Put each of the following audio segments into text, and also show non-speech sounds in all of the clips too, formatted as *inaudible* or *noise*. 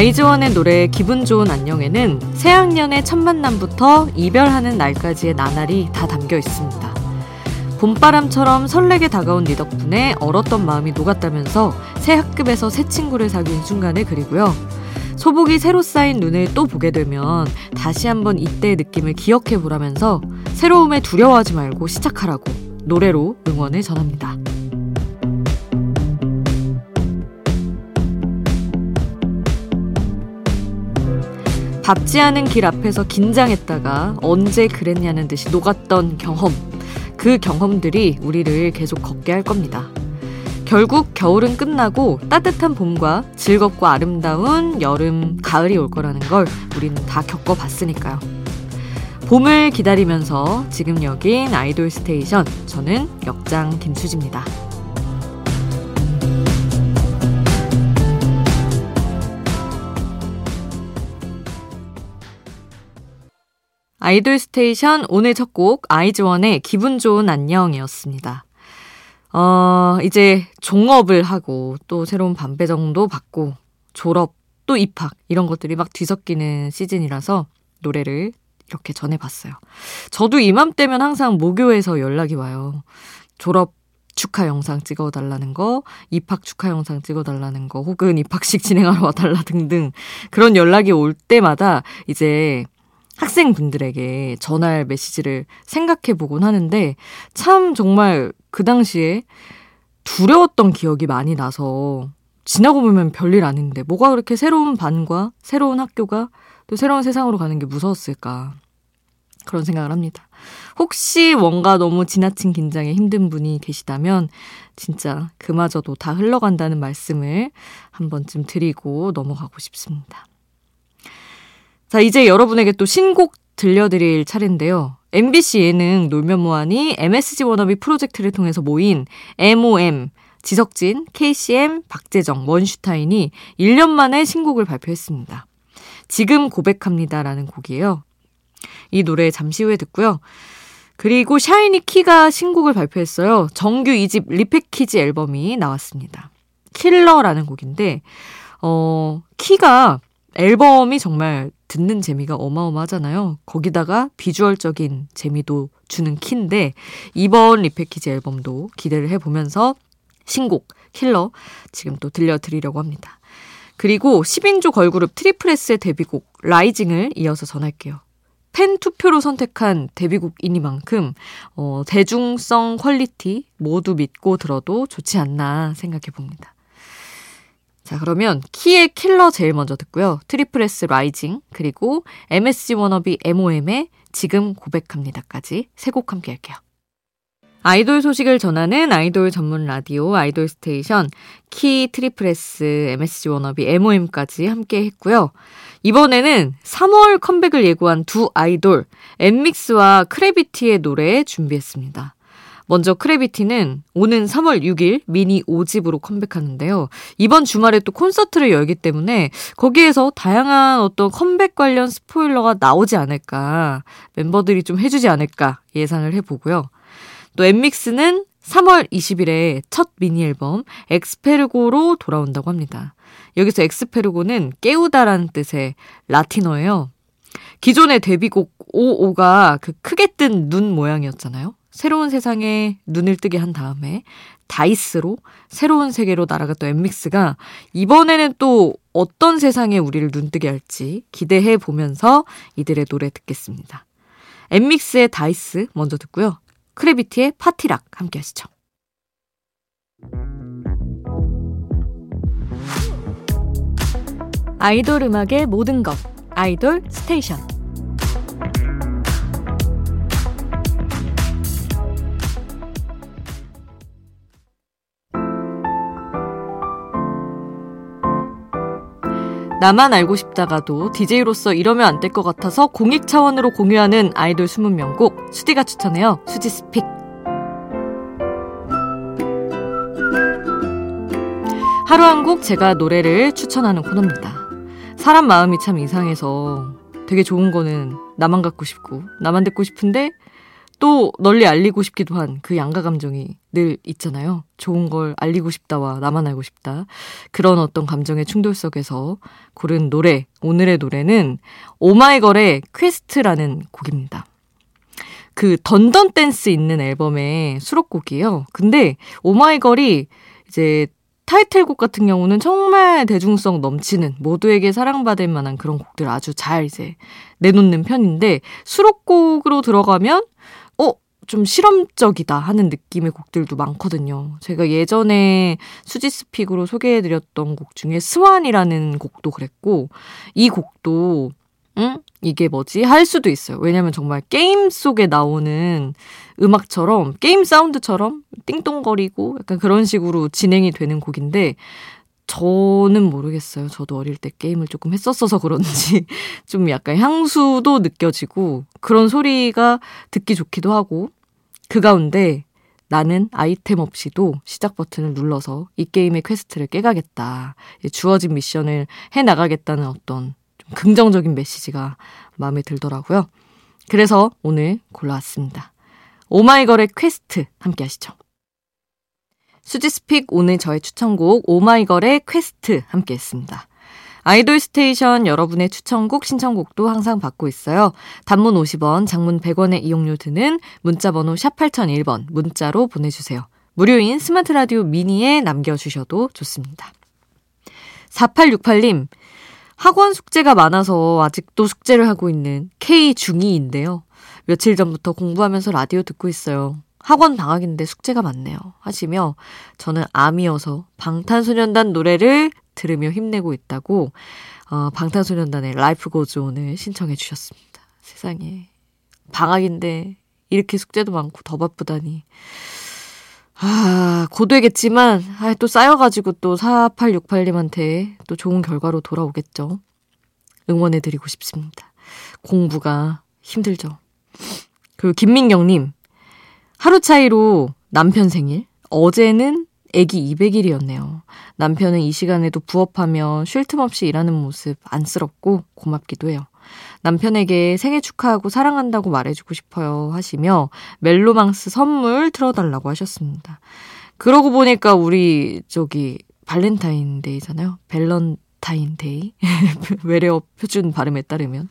아이즈원의 노래 기분 좋은 안녕에는 새학년의 첫 만남부터 이별하는 날까지의 나날이 다 담겨 있습니다. 봄바람처럼 설레게 다가온 네 덕분에 얼었던 마음이 녹았다면서 새 학급에서 새 친구를 사귄 순간을 그리고요. 소복이 새로 쌓인 눈을 또 보게 되면 다시 한번 이때의 느낌을 기억해 보라면서 새로움에 두려워하지 말고 시작하라고 노래로 응원을 전합니다. 밟지 않은 길 앞에서 긴장했다가 언제 그랬냐는 듯이 녹았던 경험. 그 경험들이 우리를 계속 걷게 할 겁니다. 결국 겨울은 끝나고 따뜻한 봄과 즐겁고 아름다운 여름, 가을이 올 거라는 걸 우리는 다 겪어봤으니까요. 봄을 기다리면서 지금 여긴 아이돌 스테이션. 저는 역장 김수지입니다. 아이돌 스테이션 오늘 첫 곡 아이즈원의 기분 좋은 안녕이었습니다. 어, 이제 종업을 하고 또 새로운 반배정도 받고 졸업 또 입학 이런 것들이 막 뒤섞이는 시즌이라서 노래를 이렇게 전해봤어요. 저도 이맘때면 항상 모교에서 연락이 와요. 졸업 축하 영상 찍어달라는 거, 입학 축하 영상 찍어달라는 거, 혹은 입학식 *laughs* 진행하러 와달라 등등 그런 연락이 올 때마다 이제 학생분들에게 전할 메시지를 생각해 보곤 하는데 참 정말 그 당시에 두려웠던 기억이 많이 나서 지나고 보면 별일 아닌데 뭐가 그렇게 새로운 반과 새로운 학교가 또 새로운 세상으로 가는 게 무서웠을까 그런 생각을 합니다. 혹시 뭔가 너무 지나친 긴장에 힘든 분이 계시다면 진짜 그마저도 다 흘러간다는 말씀을 한 번쯤 드리고 넘어가고 싶습니다. 자, 이제 여러분에게 또 신곡 들려드릴 차례인데요. MBC 예능 놀면 뭐하니 MSG 워너비 프로젝트를 통해서 모인 MOM, 지석진, KCM, 박재정, 원슈타인이 1년 만에 신곡을 발표했습니다. 지금 고백합니다라는 곡이에요. 이 노래 잠시 후에 듣고요. 그리고 샤이니 키가 신곡을 발표했어요. 정규 2집 리패키지 앨범이 나왔습니다. Killer라는 곡인데, 어, 키가 앨범이 정말 듣는 재미가 어마어마하잖아요. 거기다가 비주얼적인 재미도 주는 키인데 이번 repackage 앨범도 기대를 해보면서 신곡 킬러 지금 또 들려드리려고 합니다. 그리고 10인조 걸그룹 트리플 S의 데뷔곡 Rising을 이어서 전할게요. 팬 투표로 선택한 데뷔곡이니만큼 어, 대중성 quality 모두 믿고 들어도 좋지 않나 생각해 봅니다. 자, 그러면 키의 킬러 제일 먼저 듣고요. 트리플 S Rising, 그리고 MSG 워너비 MOM의 지금 고백합니다까지 세 곡 함께 할게요. 아이돌 소식을 전하는 아이돌 전문 라디오 아이돌 스테이션 키 트리플 S MSG 워너비 MOM까지 함께 했고요. 이번에는 3월 컴백을 예고한 두 아이돌 엔믹스와 크래비티의 노래 준비했습니다. 먼저 크래비티는 오는 3월 6일 미니 5집으로 컴백하는데요. 이번 주말에 또 콘서트를 열기 때문에 거기에서 다양한 어떤 컴백 관련 스포일러가 나오지 않을까, 멤버들이 좀 해주지 않을까 예상을 해보고요. 또 엠믹스는 3월 20일에 첫 미니 앨범 엑스페르고로 돌아온다고 합니다. 여기서 엑스페르고는 깨우다라는 뜻의 라틴어예요. 기존의 데뷔곡 55가 그 크게 뜬 눈 모양이었잖아요. 새로운 세상에 눈을 뜨게 한 다음에 Dice로 새로운 세계로 날아갔던 엔믹스가 이번에는 또 어떤 세상에 우리를 눈뜨게 할지 기대해 보면서 이들의 노래 듣겠습니다. 엔믹스의 Dice 먼저 듣고요. 크래비티의 Party Rock 함께 하시죠. 아이돌 음악의 모든 것 아이돌 스테이션 나만 알고 싶다가도 DJ로서 이러면 안 될 것 같아서 공익 차원으로 공유하는 아이돌 20명곡 수디가 추천해요. 수지 스픽. 하루 한 곡 제가 노래를 추천하는 코너입니다. 사람 마음이 참 이상해서 되게 좋은 거는 나만 갖고 싶고 나만 듣고 싶은데 또 널리 알리고 싶기도 한 그 양가 감정이 늘 있잖아요. 좋은 걸 알리고 싶다와 나만 알고 싶다. 그런 어떤 감정의 충돌 속에서 고른 노래, 오늘의 노래는 오마이걸의 Quest라는 곡입니다. 그 Dun Dun Dance 있는 앨범의 수록곡이에요. 근데 오마이걸이 이제 타이틀곡 같은 경우는 정말 대중성 넘치는 모두에게 사랑받을 만한 그런 곡들 아주 잘 이제 내놓는 편인데 수록곡으로 들어가면 어? 좀 실험적이다 하는 느낌의 곡들도 많거든요. 제가 예전에 수지스픽으로 소개해드렸던 곡 중에 스완이라는 곡도 그랬고 이 곡도 응? 이게 뭐지? 할 수도 있어요. 왜냐면 정말 게임 속에 나오는 음악처럼, 게임 사운드처럼 띵동거리고 약간 그런 식으로 진행이 되는 곡인데, 저는 모르겠어요. 저도 어릴 때 게임을 조금 했었어서 그런지 *laughs* 좀 약간 향수도 느껴지고 그런 소리가 듣기 좋기도 하고 그 가운데 나는 아이템 없이도 시작 버튼을 눌러서 이 게임의 quest를 깨가겠다. 주어진 미션을 해 나가겠다는 어떤 긍정적인 메시지가 마음에 들더라고요. 그래서 오늘 골라왔습니다. 오마이걸의 퀘스트 함께 하시죠. 수지's pick 오늘 저의 추천곡 오마이걸의 퀘스트 함께 했습니다. 아이돌 스테이션 여러분의 추천곡 신청곡도 항상 받고 있어요. 단문 50원, 장문 100원의 이용료 드는 문자번호 샵 8001번 문자로 보내주세요. 무료인 스마트 라디오 미니에 남겨주셔도 좋습니다. 4868님, 학원 숙제가 많아서 아직도 숙제를 하고 있는 K2인데요. 며칠 전부터 공부하면서 라디오 듣고 있어요. 학원 방학인데 숙제가 많네요. 하시며 저는 암이어서 방탄소년단 노래를 들으며 힘내고 있다고 어, 방탄소년단의 라이프 고즈온을 신청해 주셨습니다. 세상에 방학인데 이렇게 숙제도 많고 더 바쁘다니. 아, 고되겠지만, 아, 또 쌓여가지고 또 4868님한테 또 좋은 결과로 돌아오겠죠. 응원해드리고 싶습니다. 공부가 힘들죠. 그리고 김민경님, 하루 차이로 남편 생일, 어제는 애기 200일이었네요. 남편은 이 시간에도 부업하며 쉴 틈 없이 일하는 모습 안쓰럽고 고맙기도 해요. 남편에게 생일 축하하고 사랑한다고 말해주고 싶어요 하시며 멜로망스 선물 틀어달라고 하셨습니다. 그러고 보니까 우리 저기 발렌타인데이잖아요. 밸런타인데이. *laughs* 외래어 표준 발음에 따르면.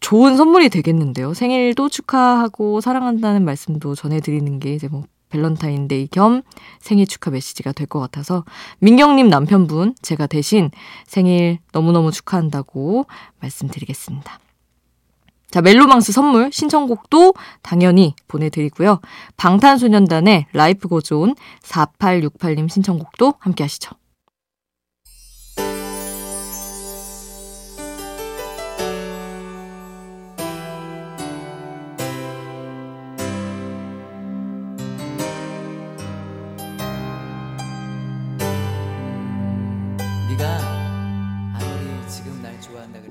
좋은 선물이 되겠는데요. 생일도 축하하고 사랑한다는 말씀도 전해드리는 게 이제 뭐 밸런타인데이 겸 생일 축하 메시지가 될 것 같아서 민경님 남편분 제가 대신 생일 너무너무 축하한다고 말씀드리겠습니다. 자, 멜로망스 선물 신청곡도 당연히 보내드리고요. 방탄소년단의 Life Goes On 4868님 신청곡도 함께 하시죠.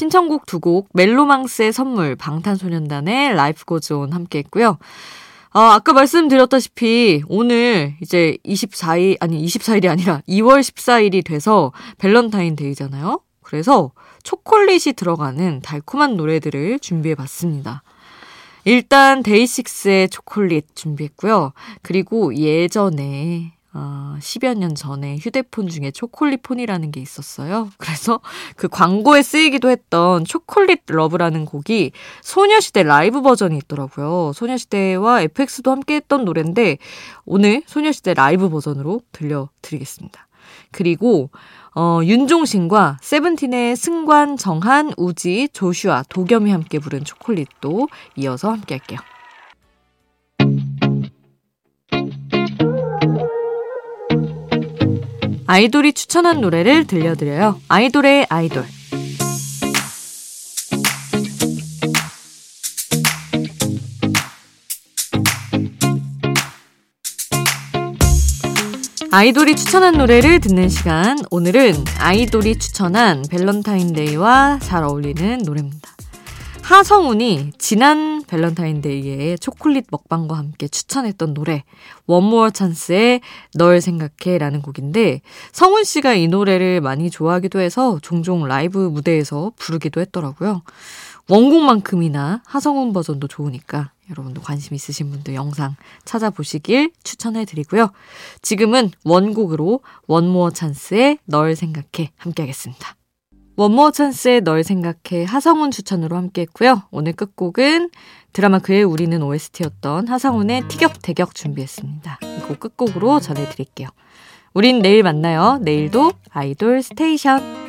신청곡 두 곡, 멜로망스의 선물, 방탄소년단의 Life Goes On 함께 했고요. 아, 아까 말씀드렸다시피 오늘 이제 24일, 아니 24일이 아니라 2월 14일이 돼서 밸런타인 데이잖아요. 그래서 초콜릿이 들어가는 달콤한 노래들을 준비해 봤습니다. 일단 데이식스의 초콜릿 준비했고요. 그리고 예전에 어, 10여 년 전에 휴대폰 중에 초콜릿폰이라는 게 있었어요. 그래서 그 광고에 쓰이기도 했던 Chocolate Love라는 곡이 소녀시대 라이브 버전이 있더라고요. 소녀시대와 FX도 함께 했던 노래인데 오늘 소녀시대 라이브 버전으로 들려드리겠습니다. 그리고 어, 윤종신과 세븐틴의 승관, 정한, 우지, 조슈아, 도겸이 함께 부른 초콜릿도 이어서 함께 할게요. 아이돌이 추천한 노래를 들려드려요. 아이돌의 아이돌. 아이돌이 추천한 노래를 듣는 시간. 오늘은 아이돌이 추천한 밸런타인데이와 잘 어울리는 노래입니다. 하성운이 지난 밸런타인데이에 초콜릿 먹방과 함께 추천했던 노래 원모어 찬스의 널 생각해 라는 곡인데 성운 씨가 이 노래를 많이 좋아하기도 해서 종종 라이브 무대에서 부르기도 했더라고요. 원곡만큼이나 하성운 버전도 좋으니까 여러분도 관심 있으신 분들 영상 찾아보시길 추천해 드리고요. 지금은 원곡으로 원모어 찬스의 널 생각해 함께 하겠습니다. 원모어 찬스의 널 생각해 하성운 추천으로 함께 했고요. 오늘 끝곡은 드라마 그의 우리는 OST였던 하성운의 티격태격 준비했습니다. 이곡 끝곡으로 전해드릴게요. 우린 내일 만나요. 내일도 아이돌 스테이션.